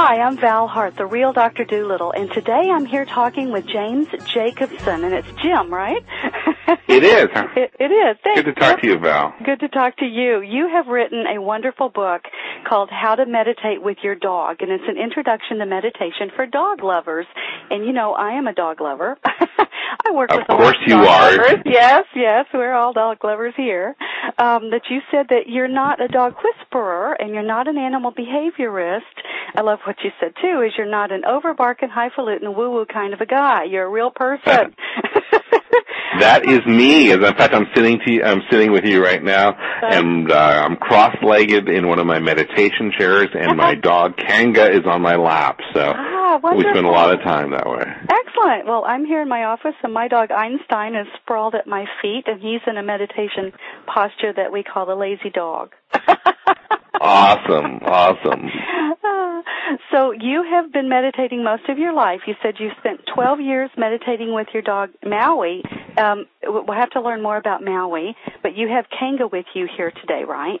Hi, I'm Val Heart, the real Dr. Doolittle, and today I'm here talking with James Jacobson, and it's Jim, right? It is. it, it is. Thanks. Good to talk to you, Val. Good to talk to you. You have written a wonderful book called How to Meditate with Your Dog, and it's an introduction to meditation for dog lovers. And you know, I am a dog lover. I work Of with a lot course you dog are. lovers. Yes, yes, we're all dog lovers here. Um, that you said that you're not a dog whisperer and you're not an animal behaviorist. I love what you said too. Is you're not an overbarking, highfalutin, woo-woo kind of a guy. You're a real person. That is me. As in fact, I'm sitting to you, I'm sitting with you right now, and uh, I'm cross-legged in one of my meditation chairs, and my dog Kanga is on my lap. So Ah, we spend a lot of time that way. Excellent. Well, I'm here in my office, and my dog Einstein is sprawled at my feet, and he's in a meditation posture that we call the lazy dog. Awesome, awesome. so you have been meditating most of your life. You said you spent 12 years meditating with your dog Maui. Um, we'll have to learn more about Maui, but you have Kanga with you here today, right?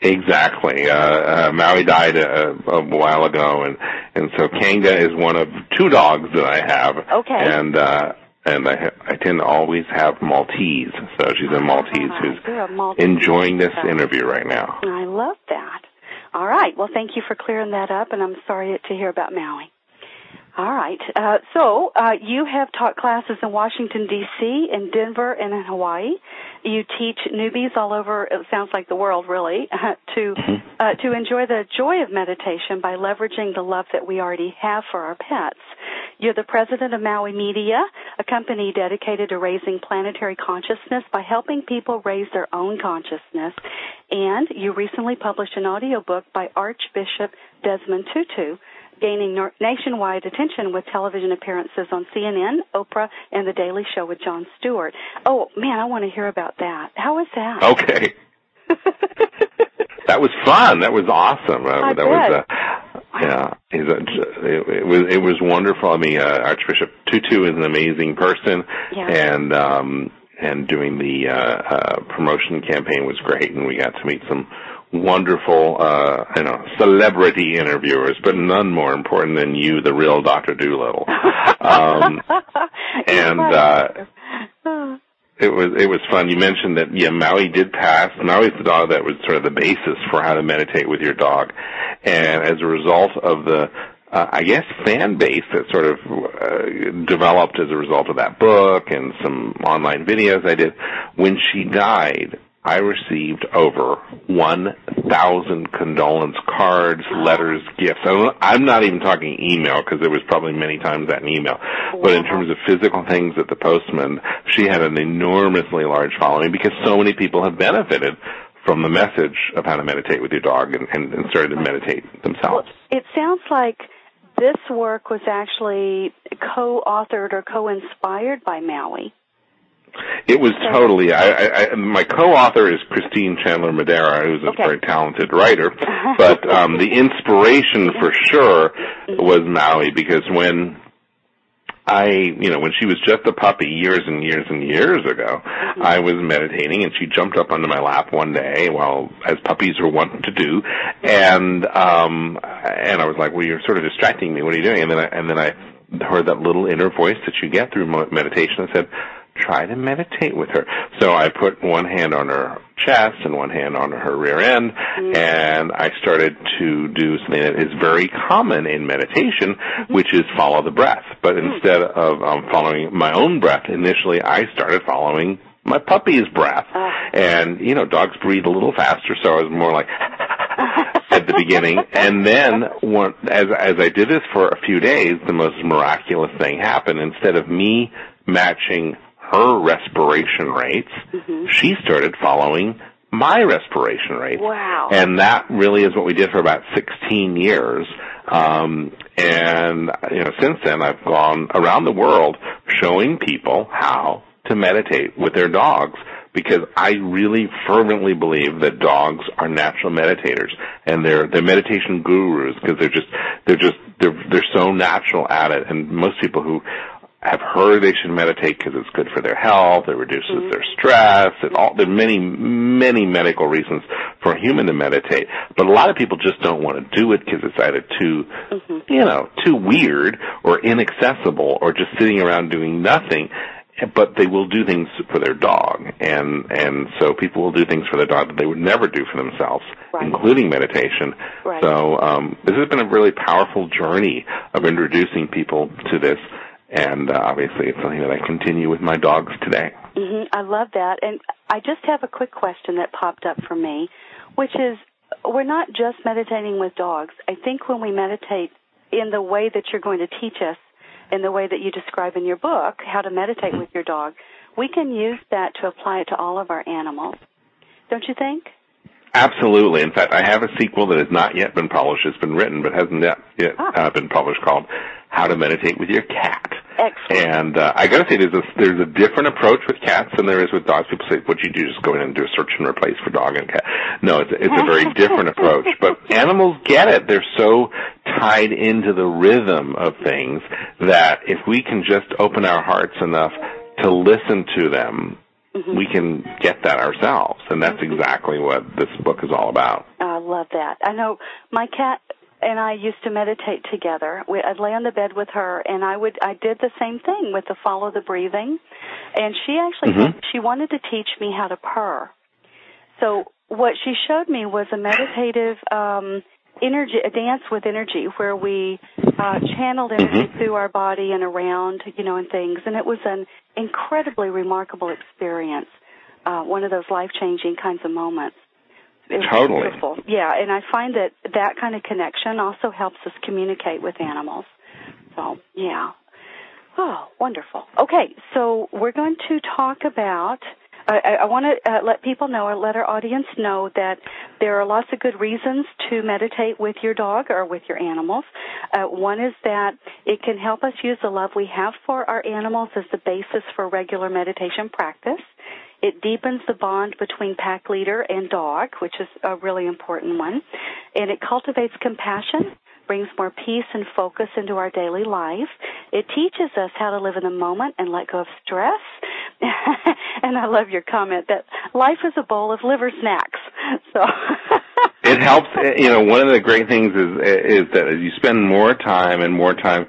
Exactly. Uh, uh, Maui died a, a while ago, and and so Kanga is one of two dogs that I have. Okay. And uh, and I ha- I tend to always have Maltese, so she's a Maltese Ah, who's a Maltese. enjoying this interview right now. I love that. All right. Well, thank you for clearing that up, and I'm sorry to hear about Maui. All right. Uh, so uh, you have taught classes in Washington D.C., in Denver, and in Hawaii. You teach newbies all over. It sounds like the world, really, to uh, to enjoy the joy of meditation by leveraging the love that we already have for our pets. You're the president of Maui Media, a company dedicated to raising planetary consciousness by helping people raise their own consciousness. And you recently published an audiobook by Archbishop Desmond Tutu, gaining nationwide attention with television appearances on CNN, Oprah, and The Daily Show with Jon Stewart. Oh, man, I want to hear about that. How was that? Okay. That was fun. That was awesome. Uh, I that was uh, yeah. He's a, it, it was it was wonderful. I mean, uh, Archbishop Tutu is an amazing person, Yeah. and um, and doing the uh, uh, promotion campaign was great, and we got to meet some wonderful, uh, you know, celebrity interviewers, but none more important than you, the real Doctor Doolittle. Um, and uh, it was it was fun. You mentioned that yeah, Maui did pass. Maui's the dog that was sort of the basis for how to meditate with your dog, and as a result of the uh, I guess fan base that sort of uh, developed as a result of that book and some online videos I did. When she died, I received over 1,000 condolence cards, letters, gifts. I'm not even talking email because there was probably many times that in email. But in terms of physical things at the postman, she had an enormously large following because so many people have benefited from the message of how to meditate with your dog and, and, and started to meditate themselves. It sounds like this work was actually co-authored or co-inspired by Maui. It was totally. I, I, I my co-author is Christine Chandler Madera, who's a Okay. very talented writer. But um, the inspiration for sure was Maui because when I, you know, when she was just a puppy years and years and years ago, I was meditating and she jumped up onto my lap one day while, as puppies are wont to do, and, um, and I was like, well, you're sort of distracting me. What are you doing? And then I, and then I heard that little inner voice that you get through meditation and said, try to meditate with her. So I put one hand on her chest and one hand on her rear end, mm. and I started to do something that is very common in meditation, which is follow the breath. But mm. instead of um, following my own breath, initially I started following my puppy's breath. Ah. And, you know, dogs breathe a little faster, so I was more like, at the beginning, and then one, as as I did this for a few days, the most miraculous thing happened. Instead of me matching her respiration rates, she started following my respiration rates. Wow. And that really is what we did for about 16 years. Um, and you know, since then, I've gone around the world showing people how to meditate with their dogs because I really fervently believe that dogs are natural meditators and they're they're meditation gurus because they're just they're just they're they're so natural at it and most people who have heard they should meditate because it's good for their health, it reduces their stress, and all there are many many medical reasons for a human to meditate. But a lot of people just don't want to do it because it's either too, mm-hmm. you know, too weird or inaccessible or just sitting around doing nothing but they will do things for their dog and and so people will do things for their dog that they would never do for themselves right. including meditation right. so um this has been a really powerful journey of introducing people to this and uh, obviously it's something that I continue with my dogs today hmm I love that and I just have a quick question that popped up for me which is we're not just meditating with dogs I think when we meditate in the way that you're going to teach us in the way that you describe in your book, how to meditate with your dog, we can use that to apply it to all of our animals. Don't you think? Absolutely. In fact, I have a sequel that has not yet been published. It's been written, but hasn't yet, yet ah. uh, been published called How to Meditate with Your Cat. Excellent. And uh, I got to say, there's a, there's a different approach with cats than there is with dogs. People say, what you do is go in and do a search and replace for dog and cat. No, it's, it's a very different approach. But animals get it. They're so tied into the rhythm of things that if we can just open our hearts enough to listen to them, mm-hmm. we can get that ourselves. And that's mm-hmm. exactly what this book is all about. I love that. I know my cat and I used to meditate together. We, I'd lay on the bed with her, and I would I did the same thing with the follow the breathing, and she actually mm-hmm. she wanted to teach me how to purr. So what she showed me was a meditative um, energy, a dance with energy, where we uh, channeled energy mm-hmm. through our body and around, you know, and things, and it was an incredibly remarkable experience. Uh, one of those life changing kinds of moments. It totally. Beautiful. Yeah, and I find that that kind of connection also helps us communicate with animals. So, yeah. Oh, wonderful. Okay, so we're going to talk about. I, I want to uh, let people know, or let our audience know, that there are lots of good reasons to meditate with your dog or with your animals. Uh, one is that it can help us use the love we have for our animals as the basis for regular meditation practice. It deepens the bond between pack leader and dog, which is a really important one. And it cultivates compassion, brings more peace and focus into our daily life. It teaches us how to live in the moment and let go of stress. and I love your comment that life is a bowl of liver snacks. So it helps. You know, one of the great things is is that as you spend more time and more time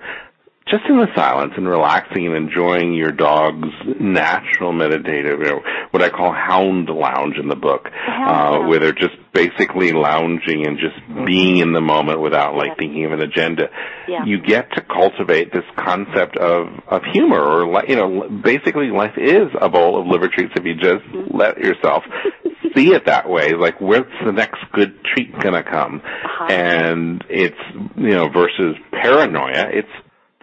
just in the silence and relaxing and enjoying your dog's natural meditative, you know, what I call hound lounge in the book, uh, where they're just basically lounging and just being in the moment without like thinking of an agenda. Yeah. You get to cultivate this concept of, of humor or, like, you know, basically life is a bowl of liver treats if you just mm-hmm. let yourself see it that way. Like, where's the next good treat gonna come? Uh-huh. And it's, you know, versus paranoia, it's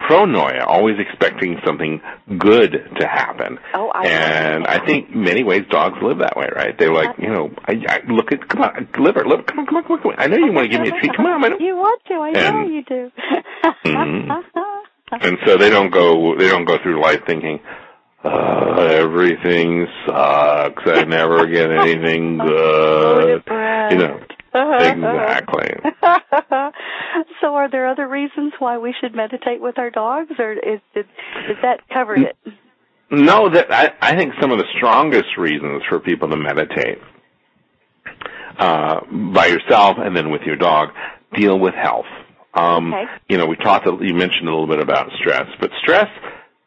pronoia, always expecting something good to happen. Oh, I and I think many ways dogs live that way, right? They're like, you know, I, I look at, come on, liver, liver, come on, come on, come on, come on. I know you want to give me a treat. Come on, I know. You want to, I and, know you do. mm-hmm. And so they don't go, they don't go through life thinking, uh, everything sucks. I never get anything good. You know, exactly. so, are there other reasons why we should meditate with our dogs, or is is, is that covered it? No, that I, I think some of the strongest reasons for people to meditate uh, by yourself and then with your dog deal with health. Um, okay. You know, we talked. You mentioned a little bit about stress, but stress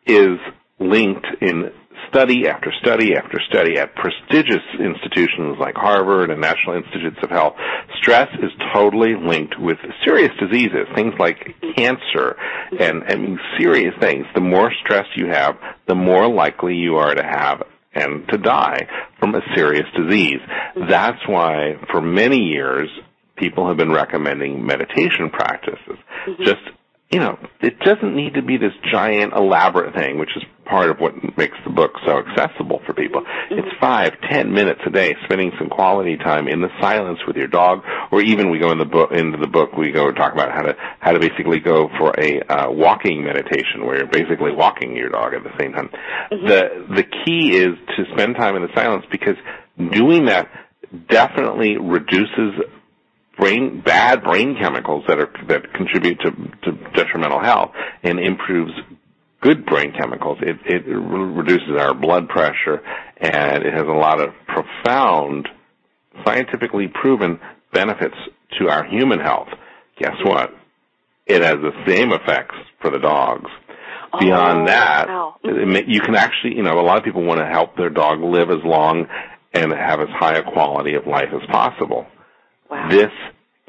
is linked in study after study after study at prestigious institutions like Harvard and National Institutes of Health, stress is totally linked with serious diseases, things like cancer and, and serious things. The more stress you have, the more likely you are to have and to die from a serious disease. That's why for many years people have been recommending meditation practices. Mm-hmm. Just you know, it doesn't need to be this giant elaborate thing, which is part of what makes the book so accessible for people. Mm-hmm. It's five, ten minutes a day, spending some quality time in the silence with your dog, or even we go in the book into the book we go talk about how to how to basically go for a uh, walking meditation where you're basically walking your dog at the same time. Mm-hmm. The the key is to spend time in the silence because doing that definitely reduces brain bad brain chemicals that are that contribute to, to detrimental health and improves good brain chemicals. It it reduces our blood pressure and it has a lot of profound scientifically proven benefits to our human health, guess what? It has the same effects for the dogs. Beyond Oh, that, wow. it you can actually, you know, a lot of people want to help their dog live as long and have as high a quality of life as possible. Wow. This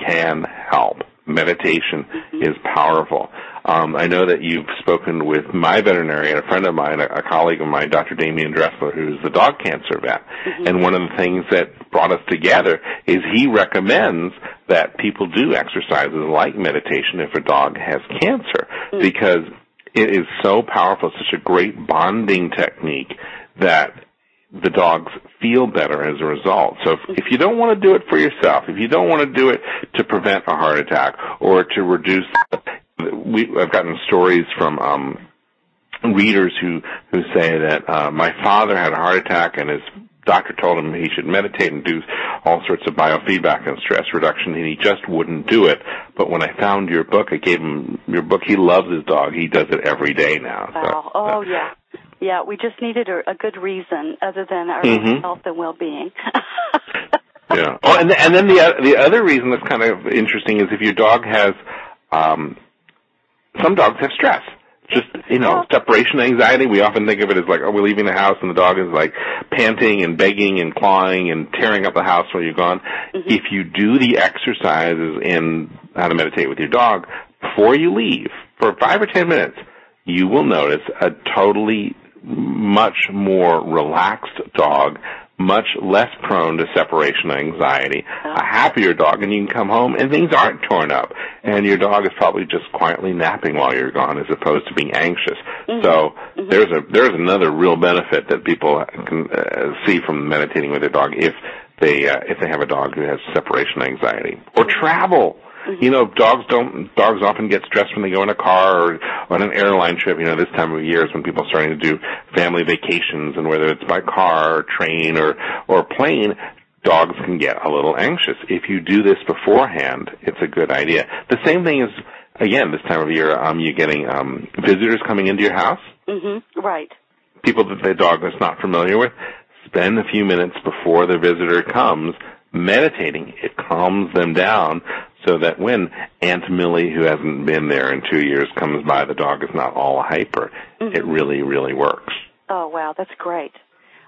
can help. Meditation Mm-hmm. is powerful. Um, I know that you've spoken with my veterinarian, a friend of mine, a, a colleague of mine, Dr. Demian Dressler, who's the dog cancer vet. Mm-hmm. And one of the things that brought us together is he recommends that people do exercises like meditation if a dog has cancer Mm. because it is so powerful, such a great bonding technique that the dogs feel better as a result. So if, if you don't want to do it for yourself, if you don't want to do it to prevent a heart attack or to reduce, we, I've gotten stories from um, readers who who say that uh, my father had a heart attack and his doctor told him he should meditate and do all sorts of biofeedback and stress reduction and he just wouldn't do it. But when I found your book, I gave him your book. He loves his dog. He does it every day now. So- Wow. Oh yeah. Yeah, we just needed a, a good reason other than our Mhm. health and well-being. Yeah. Oh, and and then the the other reason that's kind of interesting is if your dog has, um, some dogs have stress. Just you know, separation anxiety. We often think of it as like, oh, we're leaving the house and the dog is like panting and begging and clawing and tearing up the house while you're gone. If you do the exercises in how to meditate with your dog before you leave for five or ten minutes, you will notice a totally much more relaxed dog, much less prone to separation anxiety, a happier dog, and you can come home and things aren't torn up, and your dog is probably just quietly napping while you're gone, as opposed to being anxious. So there's a there's another real benefit that people can uh, see from meditating with their dog if they uh, if they have a dog who has separation anxiety or travel. You know, dogs don't. Dogs often get stressed when they go in a car or on an airline trip. You know, this time of year is when people are starting to do family vacations, and whether it's by car or train or or plane, dogs can get a little anxious. If you do this beforehand, it's a good idea. The same thing is again this time of year. Um, you're getting um visitors coming into your house. mhm. Right. People that the dog is not familiar with. Spend a few minutes before the visitor comes meditating. It calms them down so that when Aunt Millie, who hasn't been there in two years, comes by, the dog is not all hyper. It really, really works. Oh wow, that's great.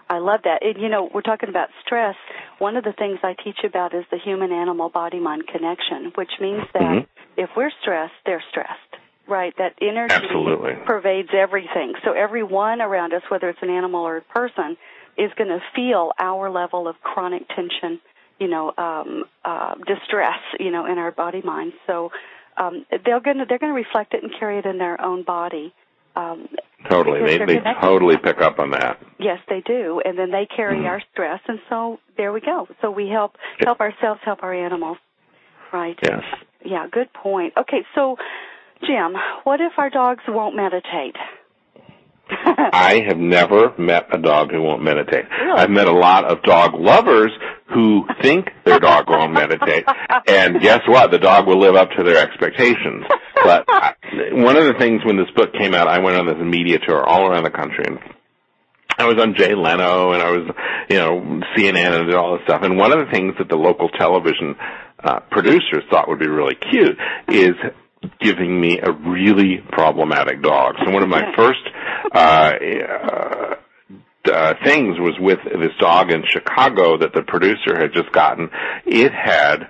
I love that. And, you know, we're talking about stress. One of the things I teach about is the human animal body mind connection, which means that Mhm. if we're stressed, they're stressed. Right? That energy Absolutely. pervades everything. So everyone around us, whether it's an animal or a person, is going to feel our level of chronic tension, you know, um, uh, distress, you know, in our body mind. So um, they're going to they're going to reflect it and carry it in their own body. Um, Totally. They they totally pick up on that. Yes, they do, and then they carry Mhm. our stress, and so there we go. So we help help ourselves, help our animals. Right. Yes. Yeah. Good point. Okay, so Jim, what if our dogs won't meditate? I have never met a dog who won't meditate. Really? I've met a lot of dog lovers who think their dog won't meditate. And guess what? The dog will live up to their expectations. But I, one of the things when this book came out, I went on this media tour all around the country and I was on Jay Leno and I was, you know, CNN and did all this stuff. And one of the things that the local television uh, producers thought would be really cute is giving me a really problematic dog. So one of my first uh, uh, uh, things was with this dog in Chicago that the producer had just gotten. It had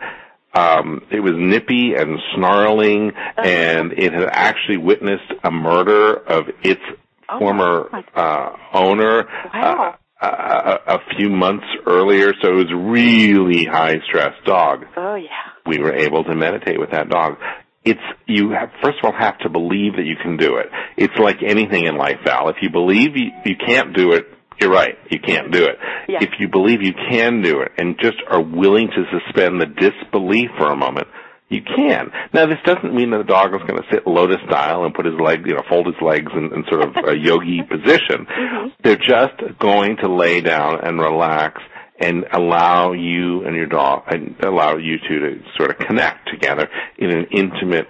um, it was nippy and snarling, and it had actually witnessed a murder of its Oh, former uh, owner Wow. uh, a, a few months earlier. So it was really high stress dog. oh yeah. We were able to meditate with that dog. It's you have, first of all have to believe that you can do it. It's like anything in life, Val. If you believe you, you can't do it, you're right. You can't do it. Yeah. If you believe you can do it and just are willing to suspend the disbelief for a moment, you can. Now, this doesn't mean that the dog is going to sit lotus style and put his leg, you know, fold his legs in, in sort of a yogi position. Mm-hmm. They're just going to lay down and relax and allow you and your dog, and allow you two to sort of connect together in an intimate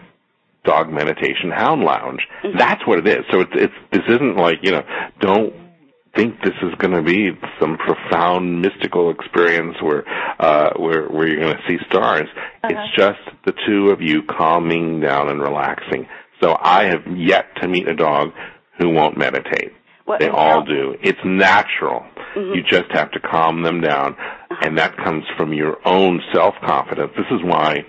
dog meditation hound lounge. That's what it is. So it's, it's, this isn't like, you know, don't think this is going to be some profound mystical experience where uh, where where you're going to see stars. Uh-huh. It's just the two of you calming down and relaxing. So I have yet to meet a dog who won't meditate. What, They all how- do. It's natural. Mhm. You just have to calm them down, Uh-huh. and that comes from your own self confidence. This is why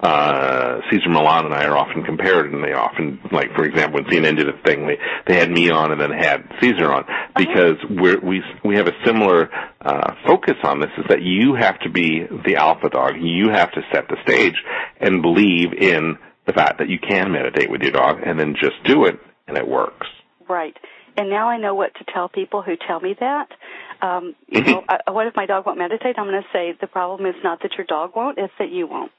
uh, Cesar Millan and I are often compared, and they often, like for example, when CNN did a thing, they they had me on and then had Cesar on because we're, we we have a similar uh, focus on this. Is that you have to be the alpha dog. You have to set the stage and believe in the fact that you can meditate with your dog, and then just do it, and it works. Right. And now I know what to tell people who tell me that. Um, you know, I, what if my dog won't meditate? I'm going to say the problem is not that your dog won't; it's that you won't.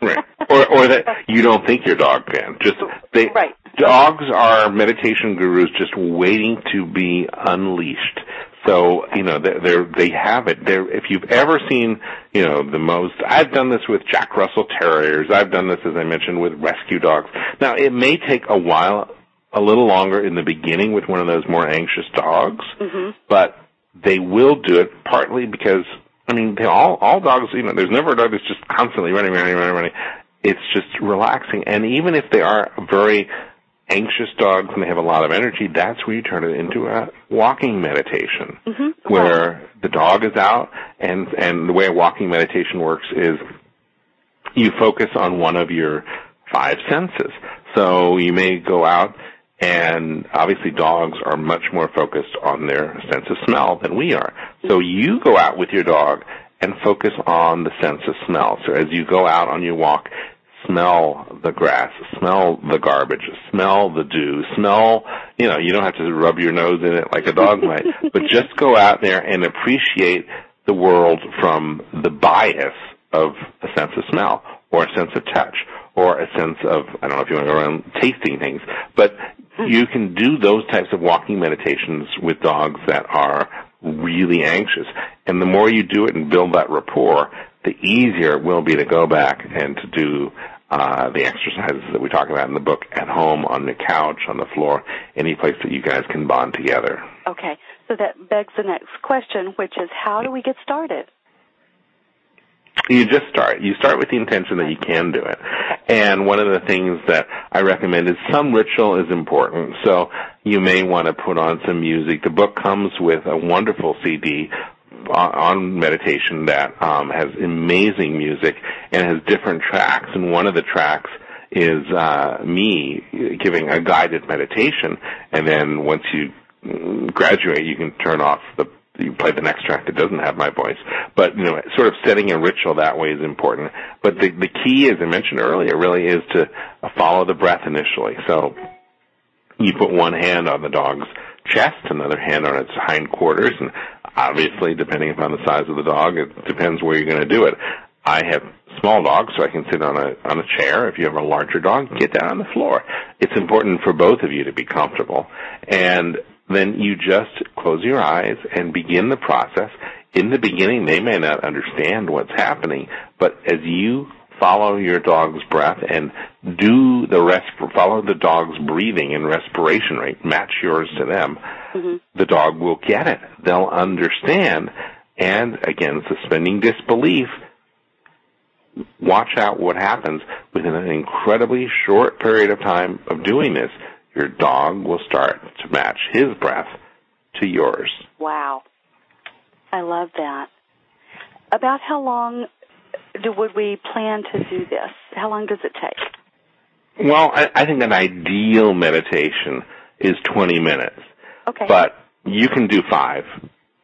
Right. Or or that you don't think your dog can. Just they Right. dogs are meditation gurus just waiting to be unleashed. So, you know, they're, they're they have it. They're if you've ever seen, you know, the most I've done this with Jack Russell Terriers. I've done this as I mentioned with rescue dogs. Now, it may take a while a little longer in the beginning with one of those more anxious dogs, hmm but they will do it partly because I mean they all all dogs you know there's never a dog that's just constantly running running running running. It's just relaxing, and even if they are very anxious dogs and they have a lot of energy, that's where you turn it into a walking meditation hmm where the dog is out and and the way a walking meditation works is you focus on one of your five senses. So you may go out and obviously dogs are much more focused on their sense of smell than we are. So you go out with your dog and focus on the sense of smell. So as you go out on your walk, smell the grass, smell the garbage, smell the dew, smell, you know, you don't have to rub your nose in it like a dog might, but just go out there and appreciate the world from the bias of a sense of smell or a sense of touch or a sense of, I don't know if you want to go around tasting things, but you can do those types of walking meditations with dogs that are really anxious. And the more you do it and build that rapport, the easier it will be to go back and to do uh, the exercises that we talk about in the book at home, on the couch, on the floor, any place that you guys can bond together. Okay. So that begs the next question, which is how do we get started? You just start. You start with the intention that you can do it. And one of the things that I recommend is some ritual is important. So you may want to put on some music. The book comes with a wonderful CD on, on meditation that um, has amazing music and has different tracks. And one of the tracks is uh, me giving a guided meditation. And then once you mm, graduate, you can turn off the you play the next track that doesn't have my voice. But you know, sort of setting a ritual that way is important. But the the key, as I mentioned earlier, really is to follow the breath initially. So you put one hand on the dog's chest, another hand on its hindquarters, and obviously, depending upon the size of the dog, it depends where you're going to do it. I have small dogs, so I can sit on a on a chair. If you have a larger dog, get down on the floor. It's important for both of you to be comfortable, and then you just close your eyes and begin the process. In the beginning, they may not understand what's happening, but as you follow your dog's breath and do the rest, follow the dog's breathing and respiration rate, match yours to them, hmm the dog will get it. They'll understand. And again, suspending disbelief, watch out what happens within an incredibly short period of time of doing this. Your dog will start to match his breath to yours. Wow. I love that. About how long do, would we plan to do this? How long does it take? Well, I, I think an ideal meditation is 20 minutes, Okay. but you can do five.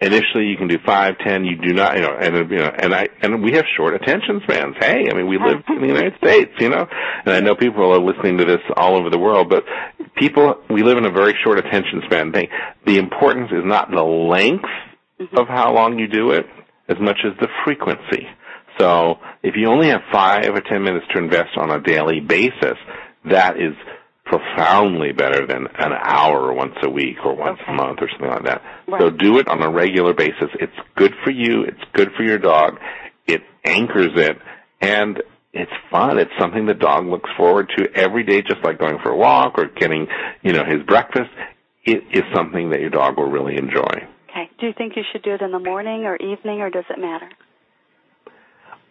Initially, you can do five, ten. You do not, you know, and you know, and I and we have short attention spans. Hey, I mean, we live in the United States, you know, and I know people are listening to this all over the world, but people, we live in a very short attention span thing. The importance is not the length mm-hmm. of how long you do it, as much as the frequency. So, if you only have five or ten minutes to invest on a daily basis, that is profoundly better than an hour once a week or once a month or something like that. Right. So do it on a regular basis. It's good for you. It's good for your dog. It anchors it and it's fun. It's something the dog looks forward to every day, just like going for a walk or getting, you know, his breakfast. it is something that your dog will really enjoy. Okay. Do you think you should do it in the morning or evening, or does it matter?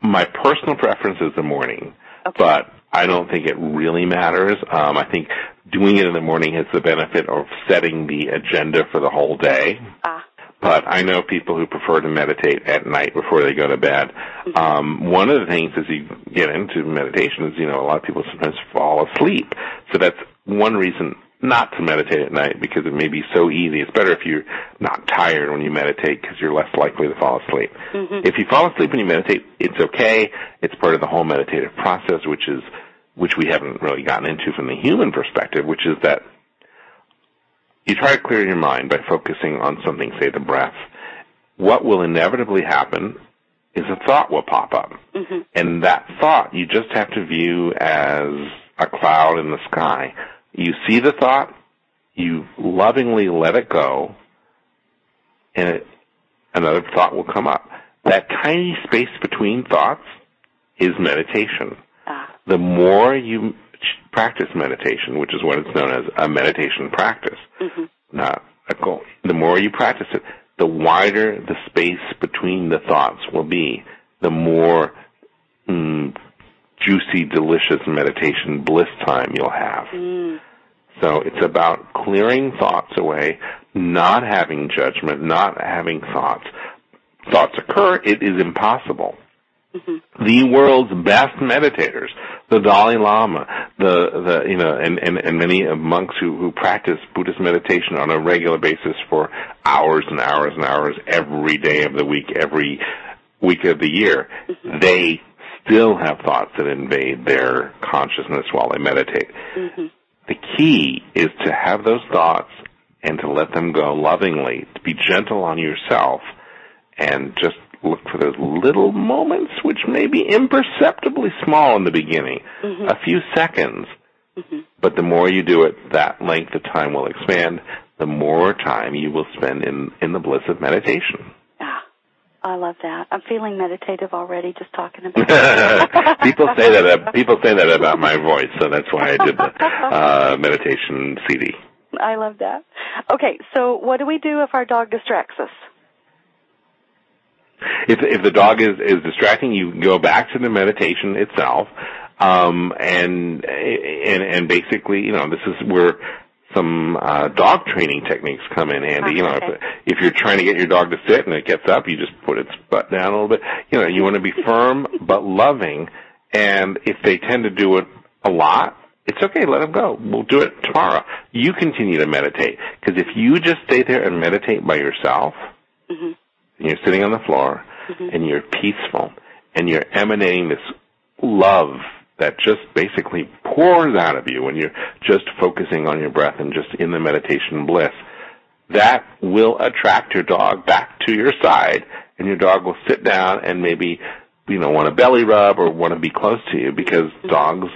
My personal preference is the morning, Okay. but I don't think it really matters. Um, I think doing it in the morning has the benefit of setting the agenda for the whole day. Ah. But I know people who prefer to meditate at night before they go to bed. Um, one of the things as you get into meditation is, you know, a lot of people sometimes fall asleep. So that's one reason not to meditate at night because it may be so easy. It's better if you're not tired when you meditate because you're less likely to fall asleep. Mm-hmm. If you fall asleep when you meditate, it's okay. It's part of the whole meditative process, which is, which we haven't really gotten into from the human perspective, which is that you try to clear your mind by focusing on something, say the breath. What will inevitably happen is a thought will pop up. Mm-hmm. And that thought you just have to view as a cloud in the sky. You see the thought, you lovingly let it go, and it, another thought will come up. That tiny space between thoughts is meditation. The more you practice meditation, which is what it's known as a meditation practice, Mhm. not a goal. The more you practice it, the wider the space between the thoughts will be, the more mm, juicy, delicious meditation bliss time you'll have. Mm. So it's about clearing thoughts away, not having judgment, not having thoughts. Thoughts occur, it is impossible. Mm-hmm. The world's best meditators, the Dalai Lama, the, the you know, and, and, and many monks who, who practice Buddhist meditation on a regular basis for hours and hours and hours every day of the week, every week of the year, they still have thoughts that invade their consciousness while they meditate. Mm-hmm. The key is to have those thoughts and to let them go lovingly, to be gentle on yourself and just look for those little moments which may be imperceptibly small in the beginning, Mhm. a few seconds, Mm-hmm. but the more you do it, that length of time will expand, the more time you will spend in, in the bliss of meditation. Ah. I love that. I'm feeling meditative already just talking about it. people say that uh, people say that about my voice, so that's why I did the uh, meditation CD. I love that. Okay, so what do we do if our dog distracts us? If if the dog is is distracting, you go back to the meditation itself, um, and and and basically, you know, this is where some uh, dog training techniques come in handy. You know, if, if you're trying to get your dog to sit and it gets up, you just put its butt down a little bit. You know, you want to be firm but loving, and if they tend to do it a lot, it's okay. Let them go. We'll do it tomorrow. You continue to meditate because if you just stay there and meditate by yourself, Mhm. And you're sitting on the floor Mhm. and you're peaceful and you're emanating this love that just basically pours out of you when you're just focusing on your breath and just in the meditation bliss, that will attract your dog back to your side and your dog will sit down and maybe, you know, want a belly rub or want to be close to you because dogs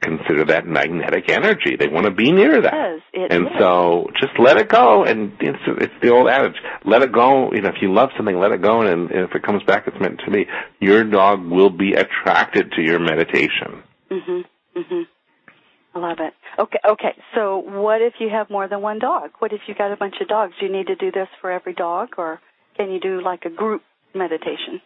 consider that magnetic energy. They want to be near that. It is. It and is. so just let it go and it's, it's the old adage let it go you know if you love something let it go and, and if it comes back it's meant to be your dog will be attracted to your meditation Mhm. Mhm. I love it. Okay. Okay. So, what if you have more than one dog? What if you got a bunch of dogs? Do you need to do this for every dog, or can you do like a group meditation?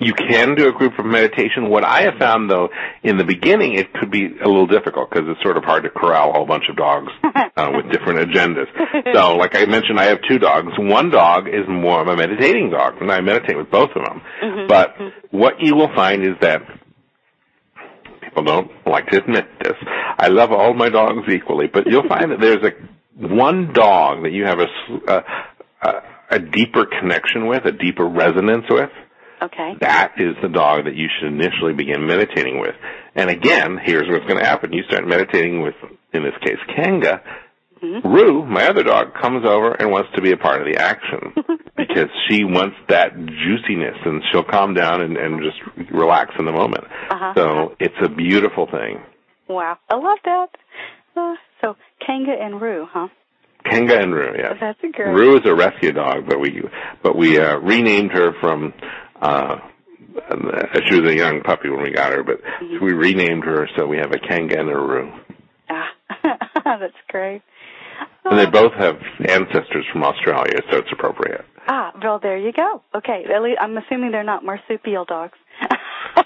You can do a group of meditation what i have found though in the beginning it could be a little difficult because it's sort of hard to corral a whole bunch of dogs uh, with different agendas so like i mentioned i have two dogs one dog is more of a meditating dog and i meditate with both of them Mhm. But what you will find is that people don't like to admit this. I love all my dogs equally, but you'll find that there's a one dog that you have a, s- a, a- a deeper connection with, a deeper resonance with. Okay. That is the dog that you should initially begin meditating with. And again, here's what's going to happen. You start meditating with, in this case, Kanga. Mhm. Rue, my other dog, comes over and wants to be a part of the action because she wants that juiciness and she'll calm down and, and just relax in the moment. Uh-huh. So it's a beautiful thing. Wow. I love that. Uh, so, Kanga and Rue, huh? Kanga and Rue, yes. That's a great. Rue is a rescue dog, but we but we uh, renamed her from. Uh, she was a young puppy when we got her, but we renamed her so we have a Kanga and a Rue. Ah, that's great. And they both have ancestors from Australia, so it's appropriate. Ah, well, there you go. Okay, I'm assuming they're not marsupial dogs.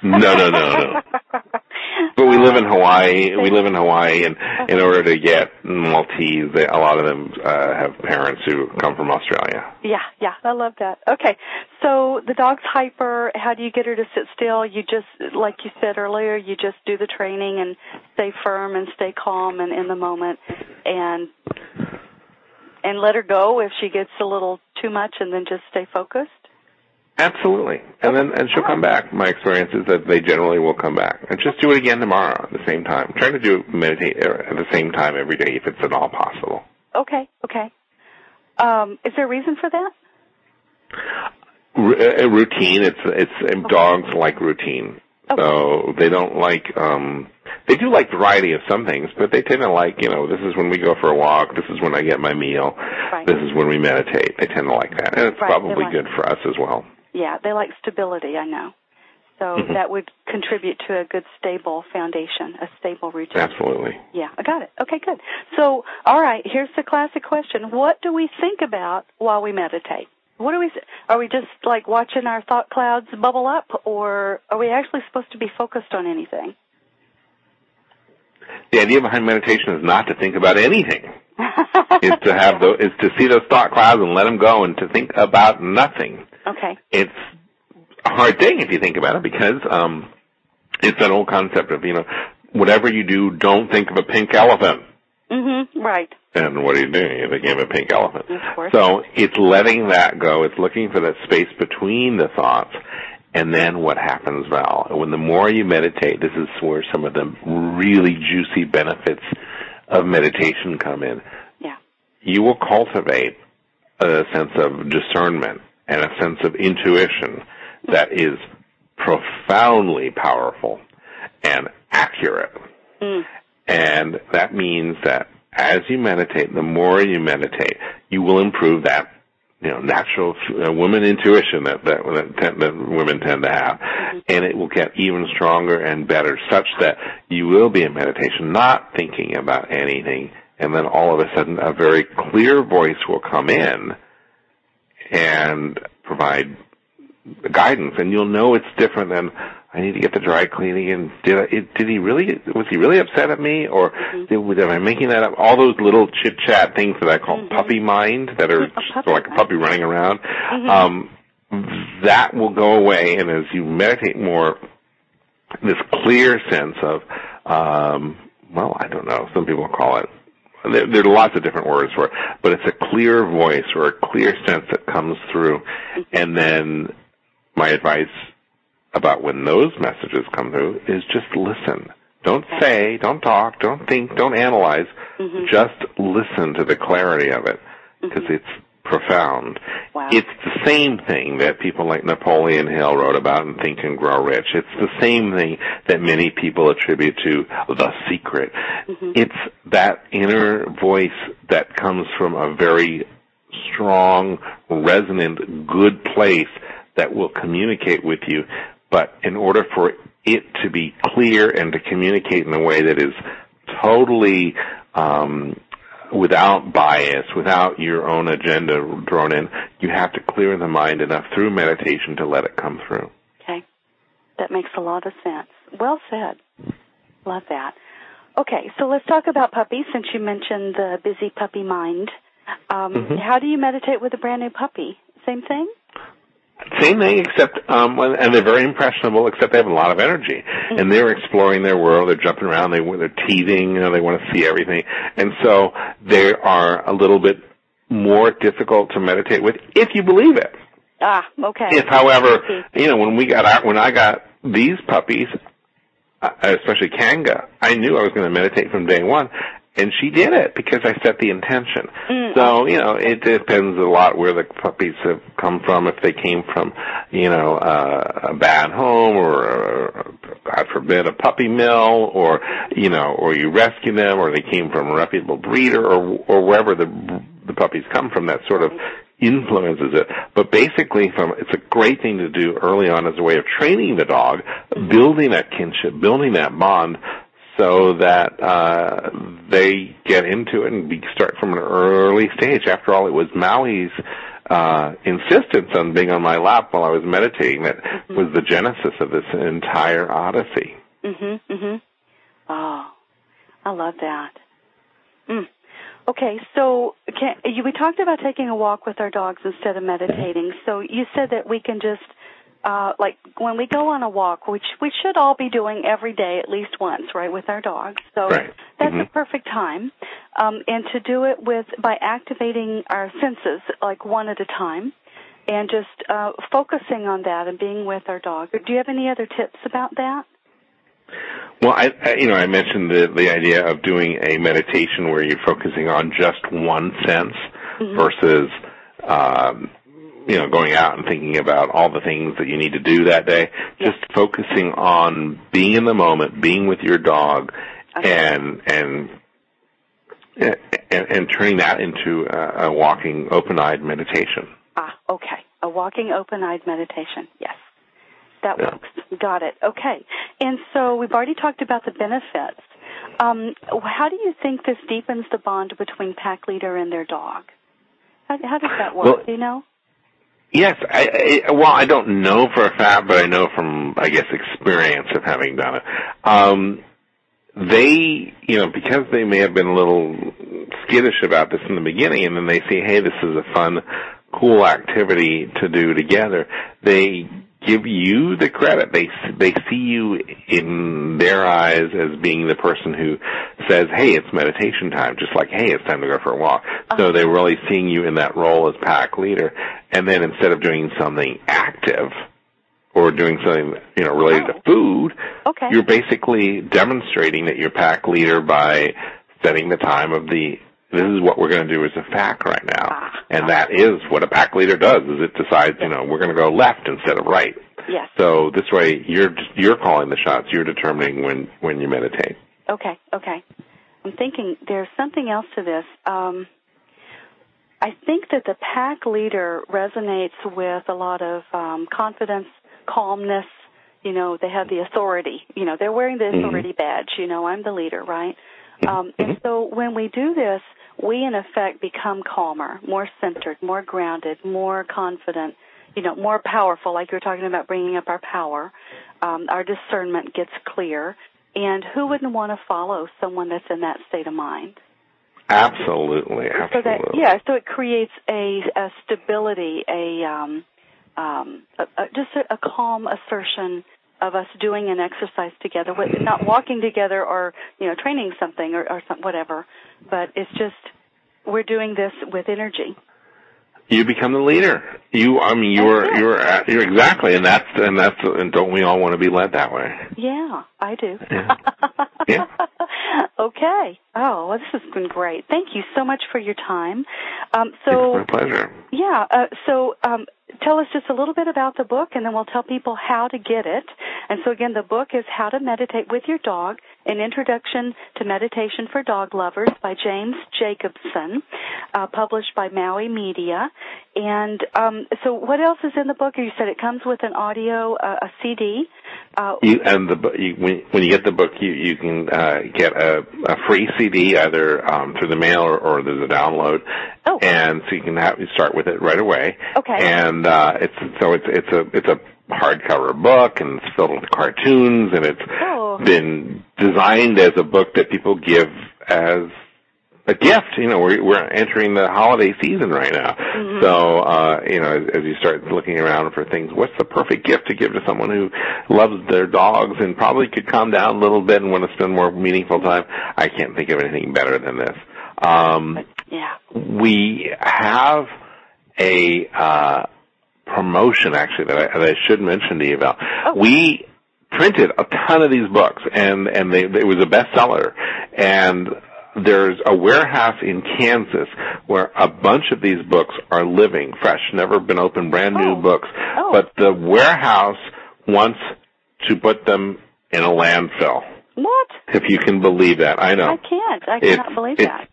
no, no, no, no. But we live in Hawaii. We live in Hawaii, and in order to get Maltese, they, a lot of them uh, have parents who come from Australia. Yeah, yeah, I love that. Okay, so the dog's hyper. How do you get her to sit still? You just, like you said earlier, you just do the training and stay firm and stay calm and in the moment, and and let her go if she gets a little too much, and then just stay focused. Absolutely. And then and she'll come back. My experience is that they generally will come back. And just do it again tomorrow at the same time. Try to do meditate at the same time every day if it's at all possible. Okay, okay. Um, is there a reason for that? R- a routine. It's it's okay. dogs like routine. Okay. So they don't like um they do like variety of some things, but they tend to like, you know, this is when we go for a walk, this is when I get my meal, right. this is when we meditate. They tend to like that. And it's right. probably like good for us as well. Yeah, they like stability, I know. So mm-hmm. that would contribute to a good stable foundation, a stable routine. Absolutely. Yeah, I got it. Okay, good. So, all right, here's the classic question. What do we think about while we meditate? What do we are we just like watching our thought clouds bubble up or are we actually supposed to be focused on anything? The idea behind meditation is not to think about anything. is to have those, is to see those thought clouds and let them go and to think about nothing. Okay. It's a hard thing if you think about it because um it's that old concept of, you know, whatever you do, don't think of a pink elephant. Mm-hmm. Right. And what are you doing? You're thinking of a pink elephant. Of course. So it's letting that go. It's looking for that space between the thoughts. And then what happens, Val? When the more you meditate, this is where some of the really juicy benefits of meditation come in. Yeah. You will cultivate a sense of discernment and a sense of intuition that is profoundly powerful and accurate. Mm. And that means that as you meditate, the more you meditate, you will improve that you know natural uh, woman intuition that that that, tend, that women tend to have, mm-hmm. and it will get even stronger and better, such that you will be in meditation, not thinking about anything, and then all of a sudden a very clear voice will come in and provide guidance, and you'll know it's different than I need to get the dry cleaning. And did I, did he really was he really upset at me, or mm-hmm. did, am I making that up? All those little chit chat things that I call mm-hmm. puppy mind that are puppy like a puppy running around. Mm-hmm. Um, that will go away, and as you meditate more, this clear sense of, um, well, I don't know. Some people call it there, there, are lots of different words for it, but it's a clear voice or a clear sense that comes through. Mm-hmm. And then my advice about when those messages come through is just listen. Don't say, don't talk, don't think, don't analyze. Mm-hmm. Just listen to the clarity of it because mm-hmm. it's profound. Wow. It's the same thing that people like Napoleon Hill wrote about in Think and Grow Rich. It's the same thing that many people attribute to The Secret. Mm-hmm. It's that inner voice that comes from a very strong, resonant, good place that will communicate with you. But in order for it to be clear and to communicate in a way that is totally um, without bias, without your own agenda drawn in, you have to clear the mind enough through meditation to let it come through. Okay. That makes a lot of sense. Well said. Love that. Okay, so let's talk about puppies since you mentioned the busy puppy mind. Um, Mhm. How do you meditate with a brand new puppy? Same thing? Same thing, except um, and they're very impressionable. Except they have a lot of energy, and they're exploring their world. They're jumping around. They they're teething. You know, they want to see everything, and so they are a little bit more difficult to meditate with if you believe it. Ah, okay. If, however, you know, when we got out, when I got these puppies, uh, especially Kanga, I knew I was going to meditate from day one, and she did it because I set the intention. Mm. So, you know, it depends a lot where the puppies have come from. If they came from, you know, uh, a bad home or, uh, God forbid, a puppy mill or, you know, or you rescue them or they came from a reputable breeder or, or wherever the, the puppies come from, that sort of influences it. But basically from, it's a great thing to do early on as a way of training the dog, building that kinship, building that bond so that uh, they get into it and be, start from an early stage. After all, it was Maui's uh, insistence on being on my lap while I was meditating that mm-hmm. was the genesis of this entire odyssey. Mhm. Mhm. Oh, I love that. Mm. Okay, so can, you, we talked about taking a walk with our dogs instead of meditating. So you said that we can just uh, like when we go on a walk, which we should all be doing every day at least once, right, with our dogs. So right. that's mm-hmm. a perfect time, um, and to do it with by activating our senses, like one at a time, and just uh, focusing on that and being with our dog. Do you have any other tips about that? Well, I, I you know I mentioned the the idea of doing a meditation where you're focusing on just one sense mm-hmm. versus um, you know, going out and thinking about all the things that you need to do that day. Just focusing on being in the moment, being with your dog, okay. and and and, and turning that into a, a walking open-eyed meditation. Ah, okay. A walking open-eyed meditation. Yes. That yeah. works. Got it. Okay. And so we've already talked about the benefits. Um, how do you think this deepens the bond between pack leader and their dog? How, how does that work? Well, do you know? Yes, I, I, well, I don't know for a fact, but I know from, I guess, experience of having done it. Um, they, you know, because they may have been a little skittish about this in the beginning, and then they see, hey, this is a fun, cool activity to do together. They give you the credit. They they see you in their eyes as being the person who says, "Hey, it's meditation time," just like, "Hey, it's time to go for a walk." Uh-huh. So they're really seeing you in that role as pack leader, and then instead of doing something active or doing something you know related oh. to food, okay. you're basically demonstrating that you're pack leader by setting the time of the this is what we're going to do as a pack right now. Ah. And that is what a pack leader does, is it decides, you know, we're going to go left instead of right. Yes. So this way you're, you're calling the shots, you're determining when, when you meditate. Okay, okay. I'm thinking there's something else to this. Um, I think that the pack leader resonates with a lot of um, confidence, calmness. You know, they have the authority. You know, they're wearing the mm-hmm. authority mm-hmm. badge. You know, I'm the leader, right? Um, and mm-hmm. so when we do this, we in effect become calmer, more centered, more grounded, more confident, you know, more powerful, like you're talking about bringing up our power. Um, our discernment gets clear. And who wouldn't want to follow someone that's in that state of mind? Absolutely, absolutely. So that, yeah, so it creates a, a stability, a, um, um, a, a, just a, a calm assertion of us doing an exercise together, not walking together or you know training something or, or some, whatever, but it's just we're doing this with energy. You become the leader. You, I mean, you're you're you're exactly, and that's and that's and don't we all want to be led that way? Yeah, I do. Yeah. yeah. okay. Oh, well, this has been great. Thank you so much for your time. Um, so, it's my pleasure. Yeah. Uh, so, um, tell us just a little bit about the book, and then we'll tell people how to get it. And so, again, the book is How to Meditate with Your Dog An Introduction to Meditation for Dog Lovers by James Jacobson, uh, published by Maui Media. And um, so, what else is in the book? You said it comes with an audio, uh, a CD. Uh, you, and the you, when, when you get the book, you you can uh, get a, a free CD either um, through the mail or, or there's a download. Oh. And so you can have you start with it right away. Okay. And uh, it's so it's it's a it's a hardcover book and it's filled with cartoons and it's oh. Been designed as a book that people give as a gift. You know, we're we're entering the holiday season right now, mm-hmm. so uh, you know, as, as you start looking around for things, what's the perfect gift to give to someone who loves their dogs and probably could calm down a little bit and want to spend more meaningful time? I can't think of anything better than this. Um, yeah, we have a uh, promotion actually that I, that I should mention to you about. Oh. We printed a ton of these books and and they it was a bestseller and there's a warehouse in Kansas where a bunch of these books are living, fresh, never been opened, brand new oh. books. Oh. But the warehouse wants to put them in a landfill. What? If you can believe that, I know. I can't. I cannot it's, believe that.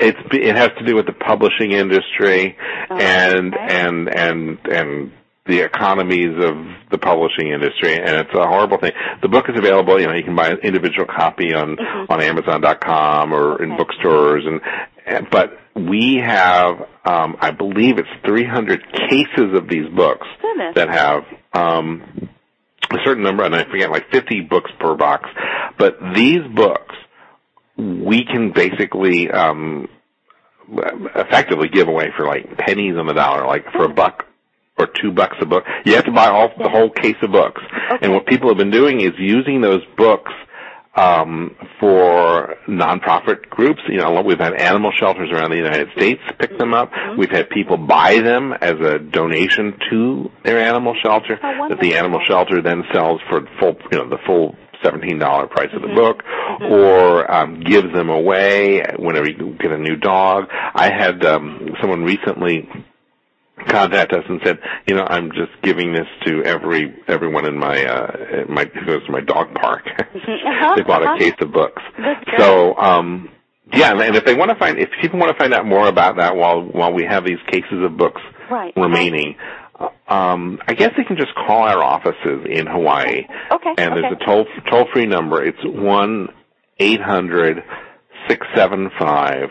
It's it has to do with the publishing industry oh, and okay. and and and the economies of the publishing industry, and it's a horrible thing. The book is available. You know, you can buy an individual copy on Mhm. on Amazon.com or in Okay. bookstores, and, and but we have, um, I believe it's 300 cases of these books Goodness. that have um, a certain number, and I forget, like 50 books per box. But these books, we can basically um, effectively give away for like pennies on the dollar, like for a buck or two bucks a book. You have to buy all the whole case of books. Okay. And what people have been doing is using those books um, for nonprofit groups. You know, we've had animal shelters around the United States pick them up. Mhm. We've had people buy them as a donation to their animal shelter that the animal shelter then sells for full, you know, the full seventeen dollar price of the Mhm. book, Mhm. or um, gives them away whenever you get a new dog. I had um, someone recently contact us and said, you know, I'm just giving this to every everyone in my uh my who goes to my dog park. Uh-huh, they bought uh-huh. a case of books. So um yeah, and if they want to find if people want to find out more about that while while we have these cases of books right. remaining, uh, um I guess they can just call our offices in Hawaii Okay. and okay. there's a toll toll free number. It's one eight hundred six seven five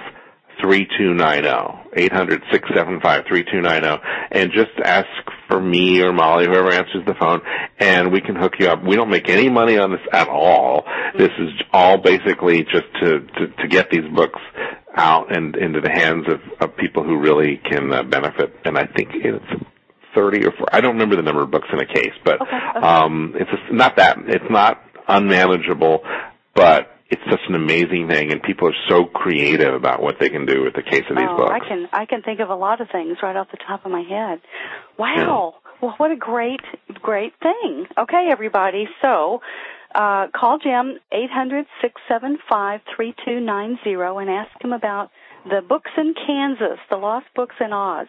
three two nine zero. Eight hundred six seven five three two nine zero, and just ask for me or Molly, whoever answers the phone, and we can hook you up. We don't make any money on this at all. This is all basically just to to, to get these books out and into the hands of, of people who really can uh, benefit. And I think it's 30 or 40, I don't remember the number of books in a case, but Okay, okay. um, it's just not that, it's not unmanageable, but it's such an amazing thing and people are so creative about what they can do with the case of these oh, books. I can I can think of a lot of things right off the top of my head. Wow. Well, what a great great thing. Okay, everybody. So, uh, call Jim eight hundred six seven five three two nine zero and ask him about the books in Kansas, the lost books in Oz.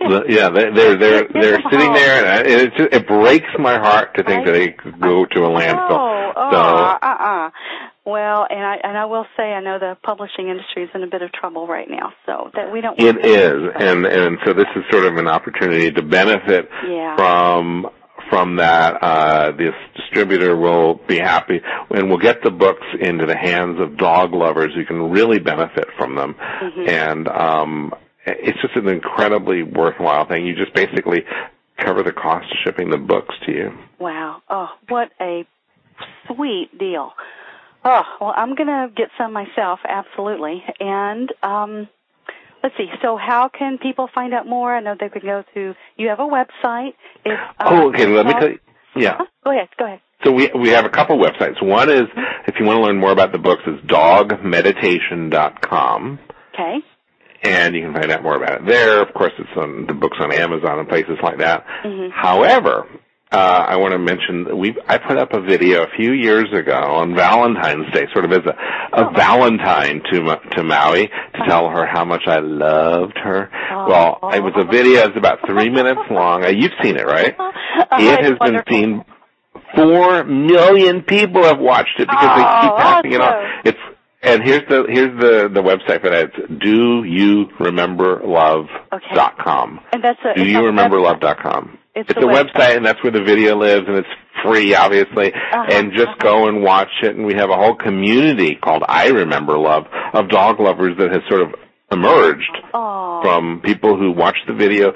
Yeah, they- they're they're they're them sitting there, and it just, it breaks my heart to think I- that they could go to a landfill. Oh, oh, So- uh, uh. Well, and I and I will say I know the publishing industry is in a bit of trouble right now, so that we don't. It want to- is, and and so this is sort of an opportunity to benefit Yeah. from from that. Uh, this distributor will be happy, and we'll get the books into the hands of dog lovers who can really benefit from them. Mhm. And um, it's just an incredibly worthwhile thing. You just basically cover the cost of shipping the books to you. Wow. Oh, what a sweet deal. Oh, well, I'm going to get some myself, absolutely. And um let's see. So how can people find out more? I know they could go to you have a website. It's uh, oh, okay. Let me tell you. Yeah. Huh? Go ahead. Go ahead. So we we have a couple websites. One is if you want to learn more about the books, is dogmeditation.com. Okay. and you can find out more about it there. Of course, it's on the books on Amazon and places like that. Mhm. However, uh, I want to mention we I put up a video a few years ago on Valentine's Day, sort of as a, a Oh. Valentine to to Maui to tell her how much I loved her. Oh. Well, it was a video. It's about three minutes long. Uh, you've seen it, right? It has been seen. Four million people have watched it because they keep Oh, passing it on. It's and here's the here's the the website for that. It's do you remember love Okay. dot com. And that's a Do you remember love dot com. It's It's a website. website and that's where the video lives and it's free obviously. Uh-huh, And just uh-huh. go and watch it and we have a whole community called I Remember Love of dog lovers that has sort of emerged Oh. from people who watched the video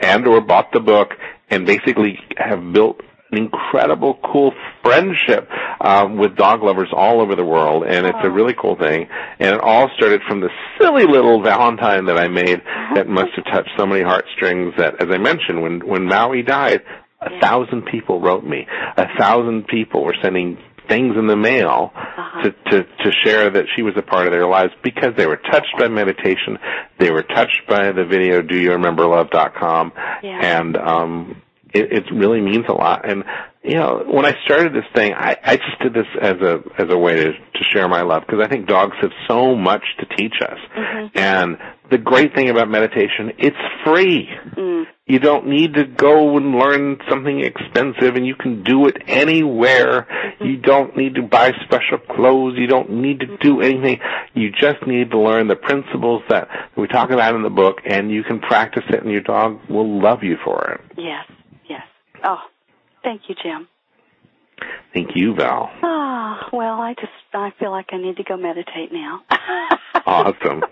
and or bought the book and basically have built an incredible cool friendship um, with dog lovers all over the world and it's a really cool thing and it all started from the silly little valentine that I made that must have touched so many heartstrings that as I mentioned when when Maui died a thousand people wrote me a thousand people were sending things in the mail Uh-huh. to, to, to share that she was a part of their lives because they were touched by meditation. They were touched by the video Do You Remember Love.com. Yeah. And, um, it, it really means a lot. And, you know, when I started this thing, I, I just did this as a, as a way to, to share my love because I think dogs have so much to teach us. Mhm. And the great thing about meditation, it's free. Mm. You don't need to go and learn something expensive and you can do it anywhere. You don't need to buy special clothes. You don't need to do anything. You just need to learn the principles that we talk about in the book and you can practice it and your dog will love you for it. Yes. Yes. Oh, thank you, Jim. Thank you, Val. Ah, well, I just I feel like I need to go meditate now. awesome.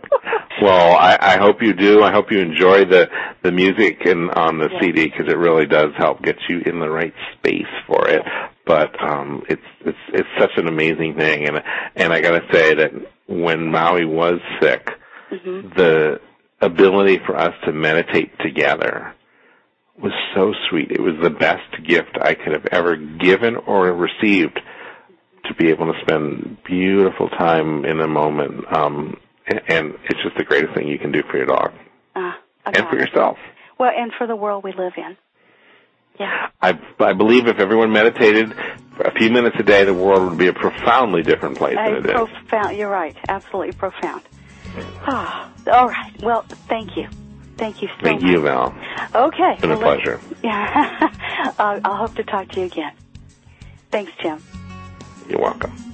Well, I, I hope you do. I hope you enjoy the the music and on the. CD because it really does help get you in the right space for it. But um, it's it's it's such an amazing thing, and and I gotta say that when Maui was sick, hmm the ability for us to meditate together was so sweet. It was the best gift I could have ever given or received to be able to spend beautiful time in a moment. Um, and, and it's just the greatest thing you can do for your dog Uh, and for yourself. Well, and for the world we live in. Yeah. I, I believe if everyone meditated for a few minutes a day, the world would be a profoundly different place than it is. profound. You're right. Absolutely profound. Ah, all right. Well, thank you. Thank you so Thank much. you, Val. Okay. It's been a well, let's- pleasure. Yeah. uh, I'll hope to talk to you again. Thanks, Jim. You're welcome.